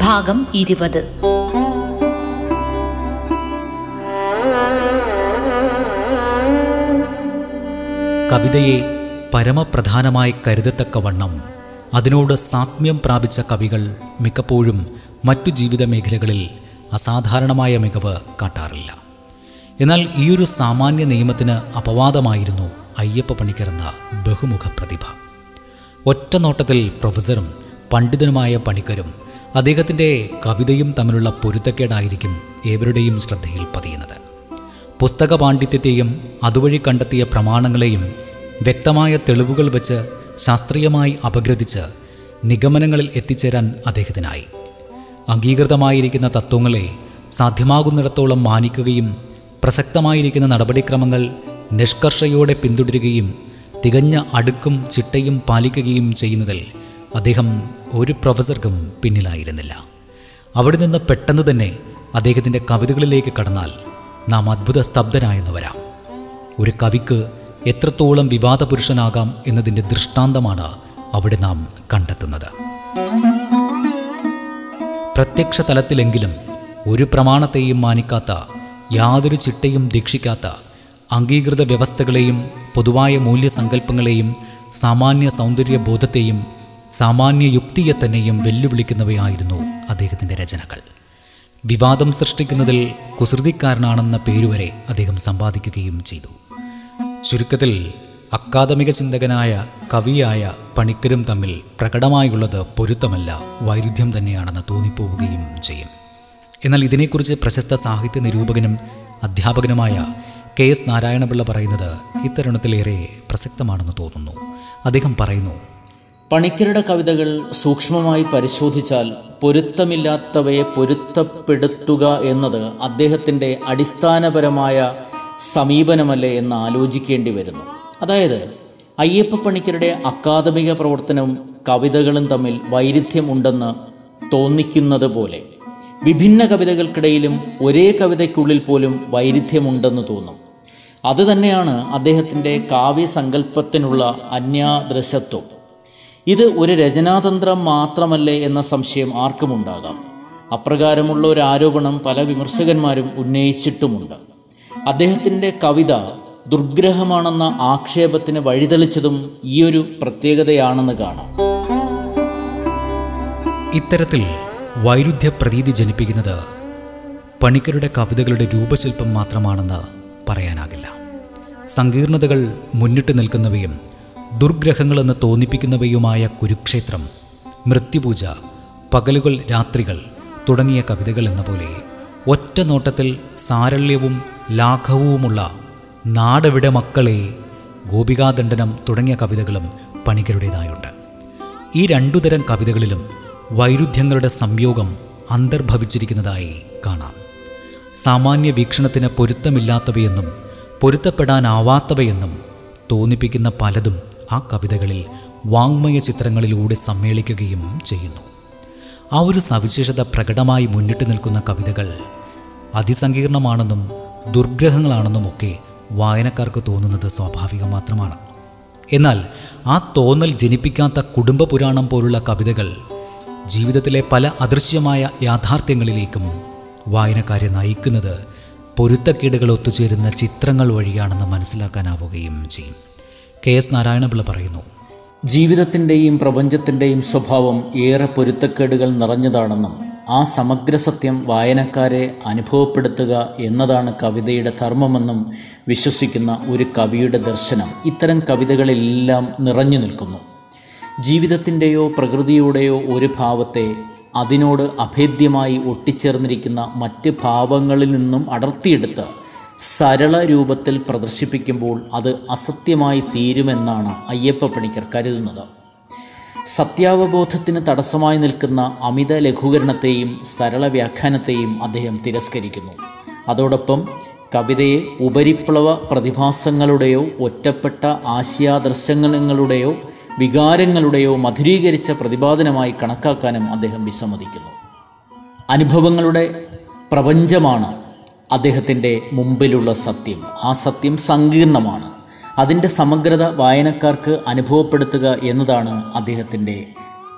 ഭാഗം ഇരുപത്. കവിതയെ പരമപ്രധാനമായി കരുതത്തക്കവണ്ണം അതിനോട് സാത്മ്യം പ്രാപിച്ച കവികൾ മിക്കപ്പോഴും മറ്റു ജീവിത മേഖലകളിൽ അസാധാരണമായ മികവ് കാട്ടാറില്ല. എന്നാൽ ഈയൊരു സാമാന്യ നിയമത്തിന് അപവാദമായിരുന്നു അയ്യപ്പ പണിക്കരെന്ന ബഹുമുഖ പ്രതിഭ ഒറ്റ നോട്ടത്തിൽ പ്രൊഫസറും പണ്ഡിതനുമായ പണിക്കരും അദ്ദേഹത്തിന്റെ കവിതയും തമ്മിലുള്ള പൊരുത്തക്കേടായിരിക്കും ഏവരുടെയും ശ്രദ്ധയിൽ പതിയുന്നത്. പുസ്തക പാണ്ഡിത്യത്തെയും അതുവഴി കണ്ടെത്തിയ പ്രമാണങ്ങളെയും വ്യക്തമായ തെളിവുകൾ വെച്ച് ശാസ്ത്രീയമായി അപഗ്രഥിച്ച് നിഗമനങ്ങളിൽ എത്തിച്ചേരാൻ അദ്ദേഹത്തിനായി. അംഗീകൃതമായിരിക്കുന്ന തത്വങ്ങളെ സാധ്യമാകുന്നിടത്തോളം മാനിക്കുകയും പ്രസക്തമായിരിക്കുന്ന നടപടിക്രമങ്ങൾ നിഷ്കർഷയോടെ പിന്തുടരുകയും തികഞ്ഞ അടുക്കും ചിട്ടയും പാലിക്കുകയും ചെയ്യുന്നതിൽ അദ്ദേഹം ഒരു പ്രൊഫസർക്കും പിന്നിലായിരുന്നില്ല. അവിടെ നിന്ന് പെട്ടെന്ന് തന്നെ അദ്ദേഹത്തിന്റെ കവിതകളിലേക്ക് കടന്നാൽ നാം അത്ഭുത സ്തബ്ധനായെന്ന് വരാം ഒരു കവിക്ക് എത്രത്തോളം വിവാദ പുരുഷനാകാം എന്നതിന്റെ ദൃഷ്ടാന്തമാണ് അവിടെ നാം കണ്ടെത്തുന്നത്. പ്രത്യക്ഷ തലത്തിലെങ്കിലും ഒരു പ്രമാണത്തെയും മാനിക്കാത്ത യാതൊരു ചിട്ടയും ദീക്ഷിക്കാത്ത അംഗീകൃത വ്യവസ്ഥകളെയും പൊതുവായ മൂല്യസങ്കല്പങ്ങളെയും സാമാന്യ സൗന്ദര്യബോധത്തെയും സാമാന്യ യുക്തിയെ തന്നെയും വെല്ലുവിളിക്കുന്നവയായിരുന്നു അദ്ദേഹത്തിന്റെ രചനകൾ. വിവാദം സൃഷ്ടിക്കുന്നതിൽ കുസൃതിക്കാരനാണെന്ന പേരുവരെ അദ്ദേഹം സമ്പാദിക്കുകയും ചെയ്തു. ചുരുക്കത്തിൽ അക്കാദമിക ചിന്തകനായ കവിയായ പണിക്കരും തമ്മിൽ പ്രകടമായുള്ളത് പൊരുത്തമല്ല വൈരുദ്ധ്യം തന്നെയാണെന്ന് തോന്നിപ്പോവുകയും ചെയ്യും. എന്നാൽ ഇതിനെക്കുറിച്ച് പ്രശസ്ത സാഹിത്യ നിരൂപകനും അധ്യാപകനുമായ കെ എസ് നാരായണപിള്ള പറയുന്നത് ഇത്തരുണത്തിലേറെ പ്രസക്തമാണെന്ന് തോന്നുന്നു. അദ്ദേഹം പറയുന്നു പണിക്കരുടെ കവിതകൾ സൂക്ഷ്മമായി പരിശോധിച്ചാൽ പൊരുത്തമില്ലാത്തവയെ പൊരുത്തപ്പെടുത്തുക എന്നത് അദ്ദേഹത്തിന്റെ അടിസ്ഥാനപരമായ സമീപനമല്ലേ എന്ന് ആലോചിക്കേണ്ടി വരുന്നു. അതായത് അയ്യപ്പ പണിക്കരുടെ അക്കാദമിക പ്രവർത്തനവും കവിതകളും തമ്മിൽ വൈരുദ്ധ്യമുണ്ടെന്ന് തോന്നിക്കുന്നത് പോലെ വിഭിന്ന കവിതകൾക്കിടയിലും ഒരേ കവിതയ്ക്കുള്ളിൽ പോലും വൈരുദ്ധ്യമുണ്ടെന്ന് തോന്നും. അതുതന്നെയാണ് അദ്ദേഹത്തിന്റെ കാവ്യസങ്കല്പത്തിനുള്ള അന്യാദൃശത്വം. ഇത് ഒരു രചനാതന്ത്രം മാത്രമല്ലേ എന്ന സംശയം ആർക്കുമുണ്ടാകാം. അപ്രകാരമുള്ള ഒരു ആരോപണം പല വിമർശകന്മാരും ഉന്നയിച്ചിട്ടുമുണ്ട്. അദ്ദേഹത്തിന്റെ കവിത ദുർഗ്രഹമാണെന്ന ആക്ഷേപത്തിന് വഴിതെളിച്ചതും ഈയൊരു പ്രത്യേകതയാണെന്ന് കാണാം. ഇത്തരത്തിൽ വൈരുദ്ധ്യ പ്രതീതി ജനിപ്പിക്കുന്നത് പണിക്കരുടെ കവിതകളുടെ രൂപശില്പം മാത്രമാണെന്ന് പറയാനാകില്ല. സങ്കീർണതകൾ മുന്നിട്ട് നിൽക്കുന്നവയും ദുർഗ്രഹങ്ങളെന്ന് തോന്നിപ്പിക്കുന്നവയുമായ കുരുക്ഷേത്രം മൃത്യുപൂജ പകലുകൾ രാത്രികൾ തുടങ്ങിയ കവിതകൾ എന്ന പോലെ ഒറ്റ നോട്ടത്തിൽ സാരള്യവും ലാഘവവുമുള്ള നാടെവിടെ മക്കളെ ഗോപികാദണ്ഡനം തുടങ്ങിയ കവിതകളും പണിക്കരുടേതായുണ്ട് ഈ രണ്ടുതരം കവിതകളിലും വൈരുദ്ധ്യങ്ങളുടെ സംയോഗം അന്തർഭവിച്ചിരിക്കുന്നതായി കാണാം. സാമാന്യ വീക്ഷണത്തിന് പൊരുത്തമില്ലാത്തവയെന്നും പൊരുത്തപ്പെടാനാവാത്തവയെന്നും തോന്നിപ്പിക്കുന്ന പലതും ആ കവിതകളിൽ വാങ്മയ ചിത്രങ്ങളിലൂടെ സമ്മേളിക്കുകയും ചെയ്യുന്നു. ആ ഒരു സവിശേഷത പ്രകടമായി മുന്നിട്ട് നിൽക്കുന്ന കവിതകൾ അതിസങ്കീർണമാണെന്നും ദുർഗ്രഹങ്ങളാണെന്നുമൊക്കെ വായനക്കാർക്ക് തോന്നുന്നത് സ്വാഭാവികം മാത്രമാണ്. എന്നാൽ ആ തോന്നൽ ജനിപ്പിക്കാത്ത കുടുംബ പുരാണം പോലുള്ള കവിതകൾ ജീവിതത്തിലെ പല അദൃശ്യമായ യാഥാർത്ഥ്യങ്ങളിലേക്കും വായനക്കാരെ നയിക്കുന്നത് പൊരുത്തക്കേടുകൾ ഒത്തുചേരുന്ന ചിത്രങ്ങൾ വഴിയാണെന്ന് മനസ്സിലാക്കാനാവുകയും ചെയ്യും. കെ എസ് നാരായണപിള്ള പറയുന്നു. ജീവിതത്തിന്റെയും പ്രപഞ്ചത്തിന്റെയും സ്വഭാവം ഏറെ പൊരുത്തക്കേടുകൾ നിറഞ്ഞതാണെന്നും ആ സമഗ്ര സത്യം വായനക്കാരെ അനുഭവപ്പെടുത്തുക എന്നതാണ് കവിതയുടെ ധർമ്മമെന്നും വിശ്വസിക്കുന്ന ഒരു കവിയുടെ ദർശനം ഇത്തരം കവിതകളിലെല്ലാം നിറഞ്ഞു നിൽക്കുന്നു. ജീവിതത്തിന്റെയോ പ്രകൃതിയുടെയോ ഒരു ഭാവത്തെ അതിനോട് അഭേദ്യമായി ഒട്ടിച്ചേർന്നിരിക്കുന്ന മറ്റ് ഭാവങ്ങളിൽ നിന്നും അടർത്തിയെടുത്ത് സരള രൂപത്തിൽ പ്രദർശിപ്പിക്കുമ്പോൾ അത് അസത്യമായി തീരുമെന്നാണ് അയ്യപ്പ പണിക്കർ കരുതുന്നത്. സത്യാവബോധത്തിന് തടസ്സമായി നിൽക്കുന്ന അമിത ലഘൂകരണത്തെയും സരള വ്യാഖ്യാനത്തെയും അദ്ദേഹം തിരസ്കരിക്കുന്നു. അതോടൊപ്പം കവിതയെ ഉപരിപ്ലവ പ്രതിഭാസങ്ങളുടെയോ ഒറ്റപ്പെട്ട ആശയാദർശങ്ങളുടെയോ വികാരങ്ങളുടെയോ മധുരീകരിച്ച പ്രതിപാദനമായി കണക്കാക്കാനും അദ്ദേഹം വിസമ്മതിക്കുന്നു. അനുഭവങ്ങളുടെ പ്രപഞ്ചമാണ് അദ്ദേഹത്തിന്റെ മുമ്പിലുള്ള സത്യം. ആ സത്യം സങ്കീർണമാണ്. അതിന്റെ സമഗ്രത വായനക്കാർക്ക് അനുഭവപ്പെടുത്തുക എന്നതാണ് അദ്ദേഹത്തിന്റെ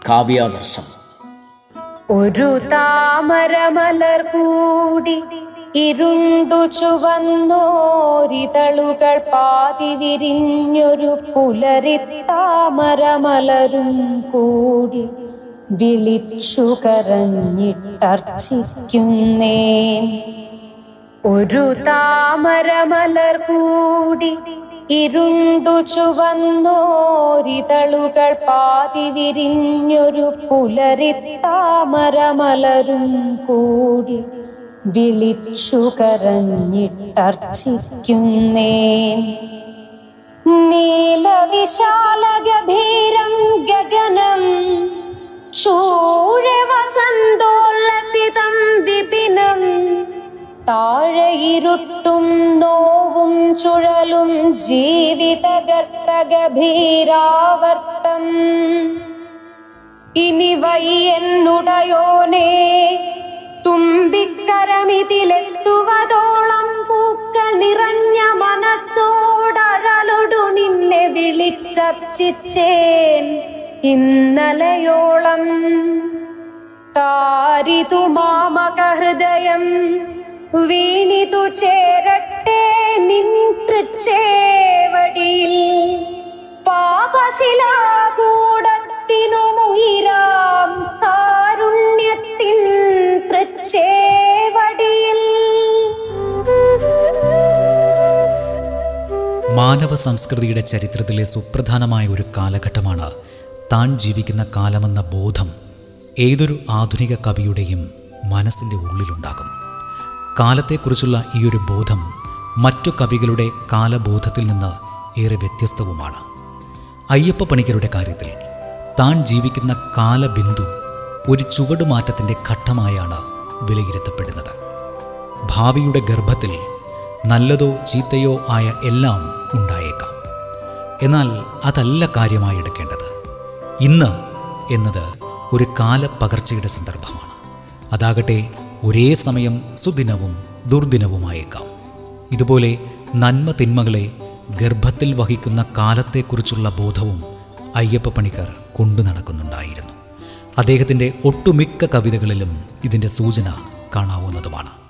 കാവ്യാദർശം. ഒരു താമരമലർ കൂടി ഇരുണ്ടു ചുവന്നോരിതളുകൾ പാതി വിരിഞ്ഞൊരു പുലരി താമരമലരും കൂടി വിളിച്ചു കരഞ്ഞിട്ടർച്ചിക്കുന്നേൻ. ഒരു താമരമലർ കൂടി ഇരുണ്ടു ചുവന്നോരിതളുകൾ പാതി വിരിഞ്ഞൊരു പുലരി താമരമലരും കൂടി വിളിച്ചു കരഞ്ഞിട്ടർച്ചിക്കുന്നേൻ. നീലവിശാല ഗഭീരം ഗഗനം ചൂഴ വസന്തോല്ലസിതം വിപിനം താഴെ ഇരുട്ടും നോവും ചുഴലും ജീവിത ഗർത്തഗഭീരാവർത്തം ഇനി വയ്യെന്നുടയോനേ തുമ്പിക്കരമിതിലെത്തുവതോളം പൂക്കൾ നിറഞ്ഞ മനസ്സോടഴലൊടു നിന്നെ വിളിച്ചർച്ചിച്ചേൻ ഇന്നലയോളം. താരിതു മാമക ഹൃദയം വീണിതു ചേരട്ടെ നിൻ നിന്ത്രച്ചേവടിയിൽ പാപശിലാകൂടത്തിനുമുയിരാം കാരുണ്യത്തിൻ തൃച്ചേവടിയിൽ. മാനവ സംസ്കൃതിയുടെ ചരിത്രത്തിലെ സുപ്രധാനമായ ഒരു കാലഘട്ടമാണ് താൻ ജീവിക്കുന്ന കാലമെന്ന ബോധം ഏതൊരു ആധുനിക കവിയുടെയും മനസ്സിന്റെ ഉള്ളിലുണ്ടാകും. കാലത്തെക്കുറിച്ചുള്ള ഈ ഒരു ബോധം മറ്റു കവികളുടെ കാലബോധത്തിൽ നിന്ന് ഏറെ വ്യത്യസ്തവുമാണ്. അയ്യപ്പ പണിക്കരുടെ കാര്യത്തിൽ താൻ ജീവിക്കുന്ന കാലബിന്ദു ഒരു ചുവടുമാറ്റത്തിന്റെ ഘട്ടമായാണ് വിലയിരുത്തപ്പെടുന്നത്. ഭാവിയുടെ ഗർഭത്തിൽ നല്ലതോ ചീത്തയോ ആയ എല്ലാം ഉണ്ടായേക്കാം. എന്നാൽ അതല്ല കാര്യമായി എടുക്കേണ്ടത്. ഇന്ന് എന്നത് ഒരു കാലപ്പകർച്ചയുടെ സന്ദർഭമാണ്. അതാകട്ടെ ഒരേ സമയം സുദിനവും ദുർദിനവുമായേക്കാം. ഇതുപോലെ നന്മ തിന്മകളെ ഗർഭത്തിൽ വഹിക്കുന്ന കാലത്തെക്കുറിച്ചുള്ള ബോധവും അയ്യപ്പ പണിക്കർ കൊണ്ടു നടക്കുന്നുണ്ടായിരുന്നു. അദ്ദേഹത്തിന്റെ ഒട്ടുമിക്ക കവിതകളിലും ഇതിന്റെ സൂചന കാണാവുന്നതുമാണ്.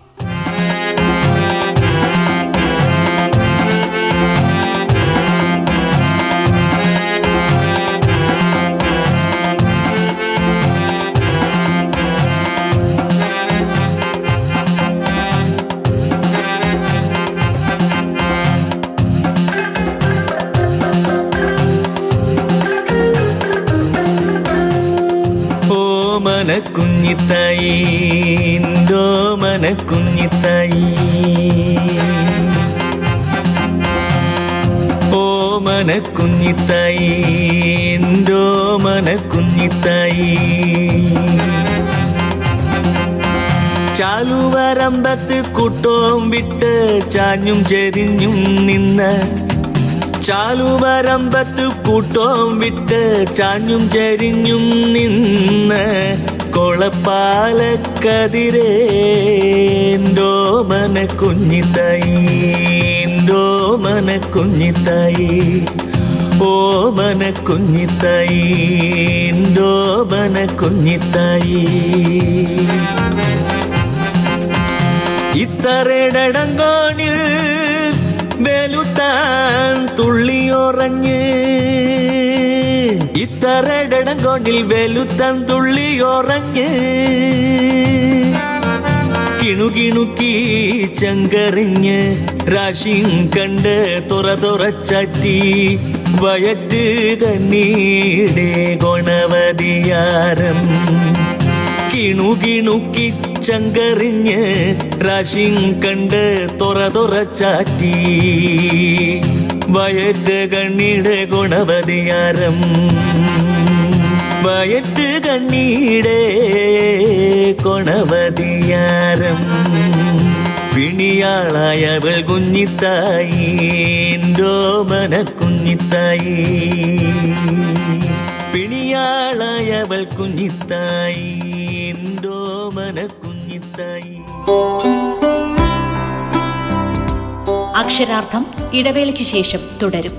കുഞ്ഞിത്തായി ഓമന കുഞ്ഞിത്തായി ഓമന കുഞ്ഞിത്തായി ഓമന കുഞ്ഞിത്തായി ചാലുവരമ്പത്ത് കൂട്ടവും വിട്ട് ചാഞ്ഞും ചെരിഞ്ഞും നിന്ന് ചാലുവരമ്പത്ത് കൂട്ടവും വിട്ട് ചാഞ്ഞും ചെരിഞ്ഞും നിന്ന് കൊളപ്പാലക്കതിരേന്തോമന കുഞ്ഞിത്തായി ഓ കുഞ്ഞിത്തായി കുഞ്ഞിത്തായി എന്തോമന കുഞ്ഞിത്തായി. ഇത്തറേടങ്കോണിൽ വെലുത്താൻ തുള്ളിയോറഞ്ഞ് ഇത്തറേടങ്കോണിൽ വെലുത്താൻ തുള്ളിയോറഞ്ഞ് കിണുകിണുക്കി ചങ്കറിഞ്ഞ് രാശിയും കണ്ട് തുറ തുറച്ചറ്റി വയറ്റ് കണ്ണീടെ ഗുണവതിയാരം. കിണുകിണുക്കി ചങ്കറിഞ്ഞ് രാശിയും കണ്ട് തുറ തുറച്ചാറ്റി വയറ്റ് കണ്ണീടെ ഗുണവതിയാരം. വയറ്റ് കണ്ണീടേ കൊണവതിയാരം പിണിയാളായവൾ കുഞ്ഞിത്തായി എന്തോമന കുഞ്ഞിത്തായി. പിണിയാളായവൾ കുഞ്ഞിത്തായി എന്തോമന കുഞ്ഞിത്തായി. അക്ഷരാർത്ഥം ഇടവേളയ്ക്കു ശേഷം തുടരും.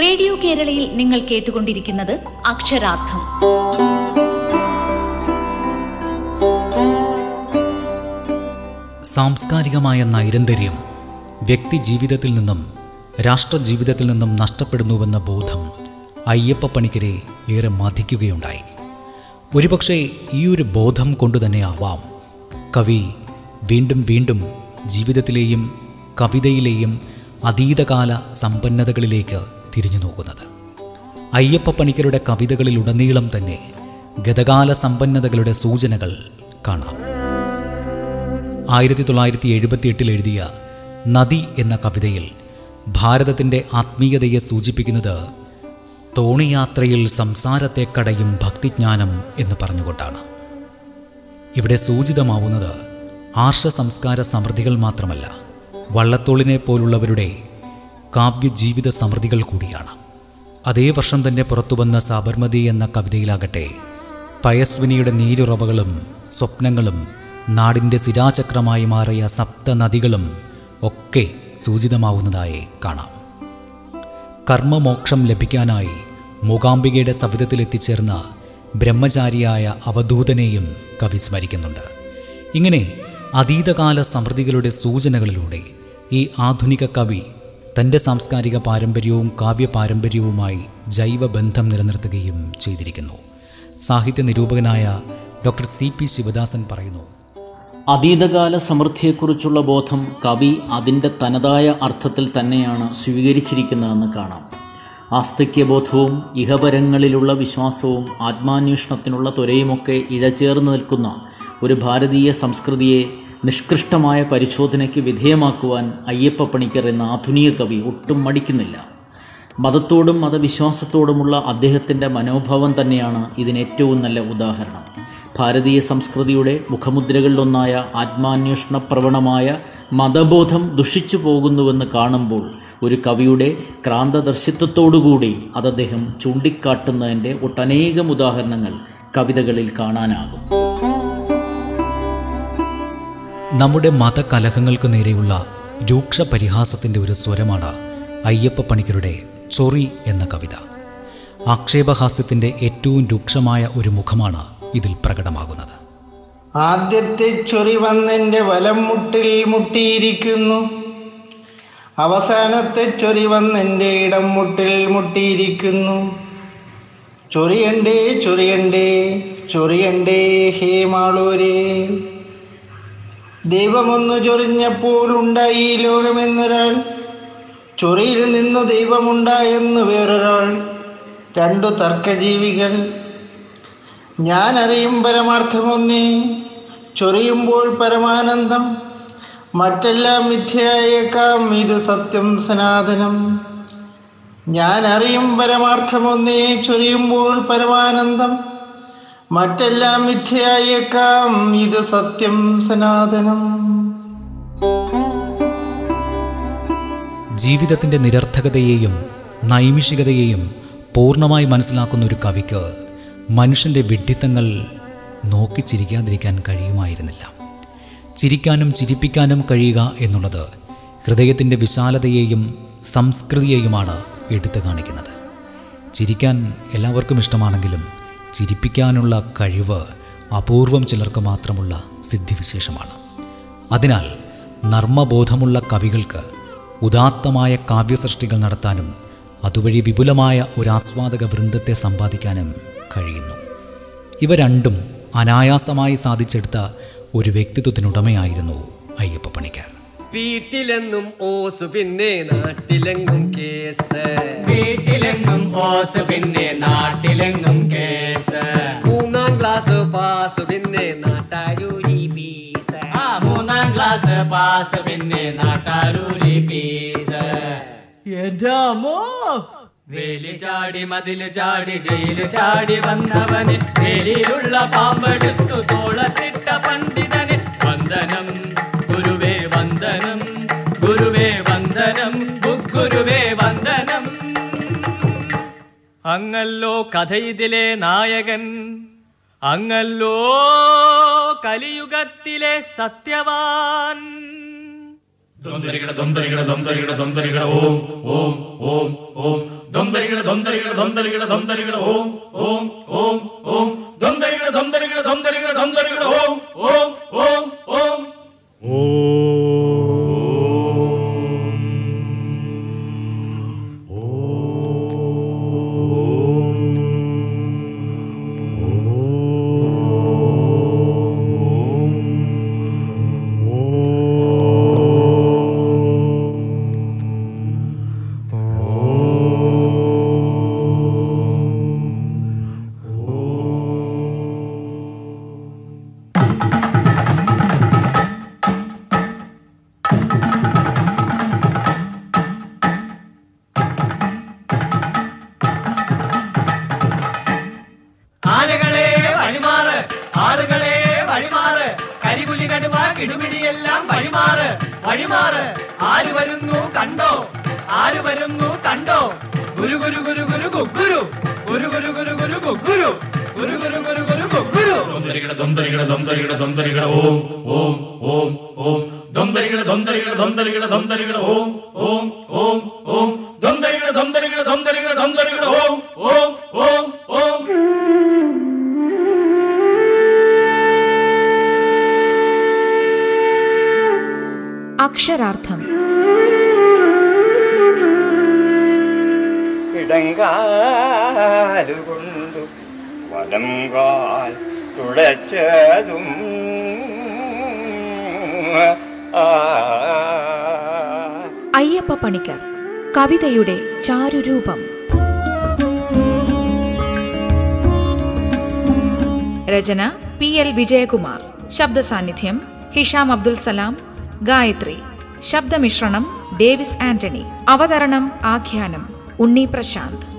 റേഡിയോ കേരളയിൽ നിങ്ങൾ കേട്ടുകൊണ്ടിരിക്കുന്നത് അക്ഷരാർത്ഥം. സാംസ്കാരികമായ നൈരന്തര്യം വ്യക്തി ജീവിതത്തിൽ നിന്നും രാഷ്ട്ര ജീവിതത്തിൽ നിന്നും നഷ്ടപ്പെടുന്നുവെന്ന ബോധം അയ്യപ്പ പണിക്കരെ ഏറെ മതിക്കുകയുണ്ടായി ഒരുപക്ഷെ ഈ ഒരു ബോധം കൊണ്ടുതന്നെ ആവാം കവി വീണ്ടും വീണ്ടും ജീവിതത്തിലെയും കവിതയിലെയും അതീതകാല സമ്പന്നതകളിലേക്ക് തിരിഞ്ഞു നോക്കുന്നത്. അയ്യപ്പ പണിക്കരുടെ കവിതകളിലുടനീളം തന്നെ ഗതകാല സമ്പന്നതകളുടെ സൂചനകൾ കാണാം. ആയിരത്തി തൊള്ളായിരത്തി എഴുപത്തിയെട്ടിൽ എഴുതിയ നദി എന്ന കവിതയിൽ ഭാരതത്തിന്റെ ആത്മീയതയെ സൂചിപ്പിക്കുന്നത് തോണിയാത്രയിൽ സംസാരത്തെ കടയും ഭക്തിജ്ഞാനം എന്ന് പറഞ്ഞുകൊണ്ടാണ്. ഇവിടെ സൂചിതമാവുന്നത് ആർഷ സംസ്കാര സമൃദ്ധികൾ മാത്രമല്ല വള്ളത്തോളിനെ പോലുള്ളവരുടെ കാവ്യ ജീവിത സമൃദ്ധികൾ കൂടിയാണ്. അതേ വർഷം തന്നെ പുറത്തുവന്ന സാബർമതി എന്ന കവിതയിലാകട്ടെ പയസ്വിനിയുടെ നീരുറവകളും സ്വപ്നങ്ങളും നാടിന്റെ സിരാചക്രമായി മാറിയ സപ്തനദികളും ഒക്കെ സൂചിതമാവുന്നതായി കാണാം. കർമ്മമോക്ഷം ലഭിക്കാനായി മൂകാംബികയുടെ സവിധത്തിലെത്തിച്ചേർന്ന ബ്രഹ്മചാരിയായ അവധൂതനെയും കവി സ്മരിക്കുന്നുണ്ട്. ഇങ്ങനെ അതീതകാല സമൃദ്ധികളുടെ സൂചനകളിലൂടെ ഈ ആധുനിക കവി തന്റെ സാംസ്കാരിക പാരമ്പര്യവും കാവ്യ പാരമ്പര്യവുമായി ജൈവബന്ധം നിലനിർത്തുകയും ചെയ്തിരിക്കുന്നു. സാഹിത്യ നിരൂപകനായ ഡോക്ടർ സി പി ശിവദാസൻ പറയുന്നു അതീതകാല സമൃദ്ധിയെക്കുറിച്ചുള്ള ബോധം കവി അതിന്റെ തനതായ അർത്ഥത്തിൽ തന്നെയാണ് സ്വീകരിച്ചിരിക്കുന്നതെന്ന് കാണാം. ആസ്തിക്യബോധവും ഇഹപരങ്ങളിലുള്ള വിശ്വാസവും ആത്മാന്വേഷണത്തിനുള്ള ത്വരയുമൊക്കെ ഇഴചേർന്ന് നിൽക്കുന്ന ഒരു ഭാരതീയ സംസ്കൃതിയെ നിഷ്കൃഷ്ടമായ പരിശോധനയ്ക്ക് വിധേയമാക്കുവാൻ അയ്യപ്പ പണിക്കർ എന്ന ആധുനിക കവി ഒട്ടും മടിക്കുന്നില്ല. മതത്തോടും മതവിശ്വാസത്തോടുമുള്ള അദ്ദേഹത്തിന്റെ മനോഭാവം തന്നെയാണ് ഇതിന് ഏറ്റവും നല്ല ഉദാഹരണം. ഭാരതീയ സംസ്കൃതിയുടെ മുഖമുദ്രകളിലൊന്നായ ആത്മാന്വേഷണ പ്രവണമായ മതബോധം ദുഷിച്ചു പോകുന്നുവെന്ന് കാണുമ്പോൾ ഒരു കവിയുടെ ക്രാന്തദർശിത്വത്തോടുകൂടി അത് അദ്ദേഹം ചൂണ്ടിക്കാട്ടുന്നതിന്റെ ഒട്ടനേകം ഉദാഹരണങ്ങൾ കവിതകളിൽ കാണാനാകും. നമ്മുടെ മതകലഹങ്ങൾക്ക് നേരെയുള്ള രൂക്ഷ പരിഹാസത്തിന്റെ ഒരു സ്വരമാണ് അയ്യപ്പ പണിക്കരുടെ ചൊറി എന്ന കവിത. ആക്ഷേപഹാസ്യത്തിന്റെ ഏറ്റവും രൂക്ഷമായ ഒരു മുഖമാണ് ഇതിൽ പ്രകടമാകുന്നത്. ആദ്യത്തെ ചൊറി വന്നെന്റെ വലം മുട്ടിൽ മുട്ടിയിരിക്കുന്നു. അവസാനത്തെ ചൊറി വന്നെന്റെ ഇടം മുട്ടിൽ മുട്ടിയിരിക്കുന്നു. ചൊറിയണ്ടേ ചൊറിയണ്ടേ ചൊറിയണ്ടേ ഹേ മാളൂരേ. ദൈവമൊന്നു ഈ ലോകമെന്നൊരാൾ. ചൊറിയിൽ നിന്ന് ദൈവമുണ്ടായെന്ന് വേറൊരാൾ. രണ്ടു തർക്കജീവികൾ. ഞാൻ അറിയും പരമാർത്ഥമൊന്നേ ചൊറിയുമ്പോൾ പരമാനന്ദം. മറ്റെല്ലാം മിഥ്യയായേക്കാം. ഇത് സത്യം സനാതനം. ഞാൻ അറിയും പരമാർത്ഥമൊന്നേ ചൊരിയുമ്പോൾ പരമാനന്ദം. മറ്റെല്ലാം മിഥ്യയായേക്കാം ഇത് സത്യം സനാതനം. ജീവിതത്തിന്റെ നിരർത്ഥകതയെയും നൈമിഷികതയെയും പൂർണമായി മനസ്സിലാക്കുന്ന ഒരു കവിക്ക് മനുഷ്യന്റെ വിഡ്ഢിത്തങ്ങൾ നോക്കി ചിരിക്കാതിരിക്കാൻ കഴിയുമായിരുന്നില്ല. ചിരിക്കാനും ചിരിപ്പിക്കാനും കഴിയുക എന്നുള്ളത് ഹൃദയത്തിന്റെ വിശാലതയെയും സംസ്കൃതിയെയുമാണ് എടുത്തു കാണിക്കുന്നത്. ചിരിക്കാൻ എല്ലാവർക്കും ഇഷ്ടമാണെങ്കിലും ചിരിപ്പിക്കാനുള്ള കഴിവ് അപൂർവം ചിലർക്ക് മാത്രമുള്ള സിദ്ധിവിശേഷമാണ്. അതിനാൽ നർമ്മബോധമുള്ള കവികൾക്ക് ഉദാത്തമായ കാവ്യസൃഷ്ടികൾ നടത്താനും അതുവഴി വിപുലമായ ഒരു ആസ്വാദക വൃന്ദത്തെ സമ്പാദിക്കാനും കഴിയുന്നു. ഇവ രണ്ടും അനായാസമായി സാധിച്ചെടുത്ത ഒരു വ്യക്തിത്വത്തിനുടമയായിരുന്നു അയ്യപ്പ പണിക്കർ. വീട്ടിലെങ്ങും ഓസു പിന്നെ നാട്ടിലെങ്ങും കേസ്. വീട്ടിലെങ്ങും ഓസു പിന്നെ നാട്ടിലെങ്ങും കേസ്. മൂന്നാം ക്ലാസ് പാസ് പിന്നെ നാട്ടാരൂരി പീസ്. ആ മൂന്നാം ക്ലാസ് പാസ് പിന്നെ നാട്ടാരൂരി പീസ്. എന്റെ അമ്മോ! വേലി ചാടി മതിൽ ചാടി ജയിൽ ചാടി വന്നവന് വേലിയിലുള്ള പാമ്പെടുത്തു തോളത്തിട്ട പണ്ഡിതന് വന്ദനം ഗുരുവേ വന്ദനം ഗുരുവേ വന്ദനം. അങ്ങല്ലോ കഥയിതിലെ നായകൻ അങ്ങല്ലോ കലിയുഗത്തിലെ സത്യവാൻ. ദൊന്തരികട ദൊന്തരികട ദൊന്തരികട ദൊന്തരികട ഓം ഓം ഓം ഓം. ദൊന്തരികട ദൊന്തരികട ദൊന്തരികട ദൊന്തരികട ഓം ഓം ഓം ഓം. ദൊന്തരികട ദൊന്തരികട ദൊന്തരികട ദൊന്തരികട ഓം ഓം ഓം ഓം. ആനകളെ വരുന്നു കണ്ടോ? ഗുരു ഗുരു ഗുരു ഗുരു ഗുഗുരു. ഗുരു ഗുരു ഗുരു ഗുരു ഗുഗുരു. ഗുരു ഗുരു ഗുരു ഗുരു ഗുഗുരു. ദൊന്തരികട ദൊന്തരികട ദൊന്തരികട ദൊന്തരികട ഓം ഓം ഓം ഓം. ദൊന്തരികട ദൊന്തരികട ദൊന്തരികട ദൊന്തരികട ഓം ഓം ഓം ഓം. ദൊന്തരികട ദൊന്തരികട ദൊന്തരികട ദൊന്തരികട ഓം ഓം ഓം ഓം. അക്ഷരാർത്ഥം. ഇടങ്കാലുകൊണ്ടു വലം കാൽ തുളച്ചതും അയ്യപ്പ പണിക്കർ കവിതയുടെ ചാരുരൂപം. രചന പി എൽ വിജയകുമാർ. ശബ്ദ സാന്നിധ്യം ഹിഷാം അബ്ദുൽ സലാം. ഗായത്രി ശബ്ദമിശ്രണം ഡേവിസ് ആന്റണി. അവതരണം ആഖ്യാനം उन्नी प्रशांत।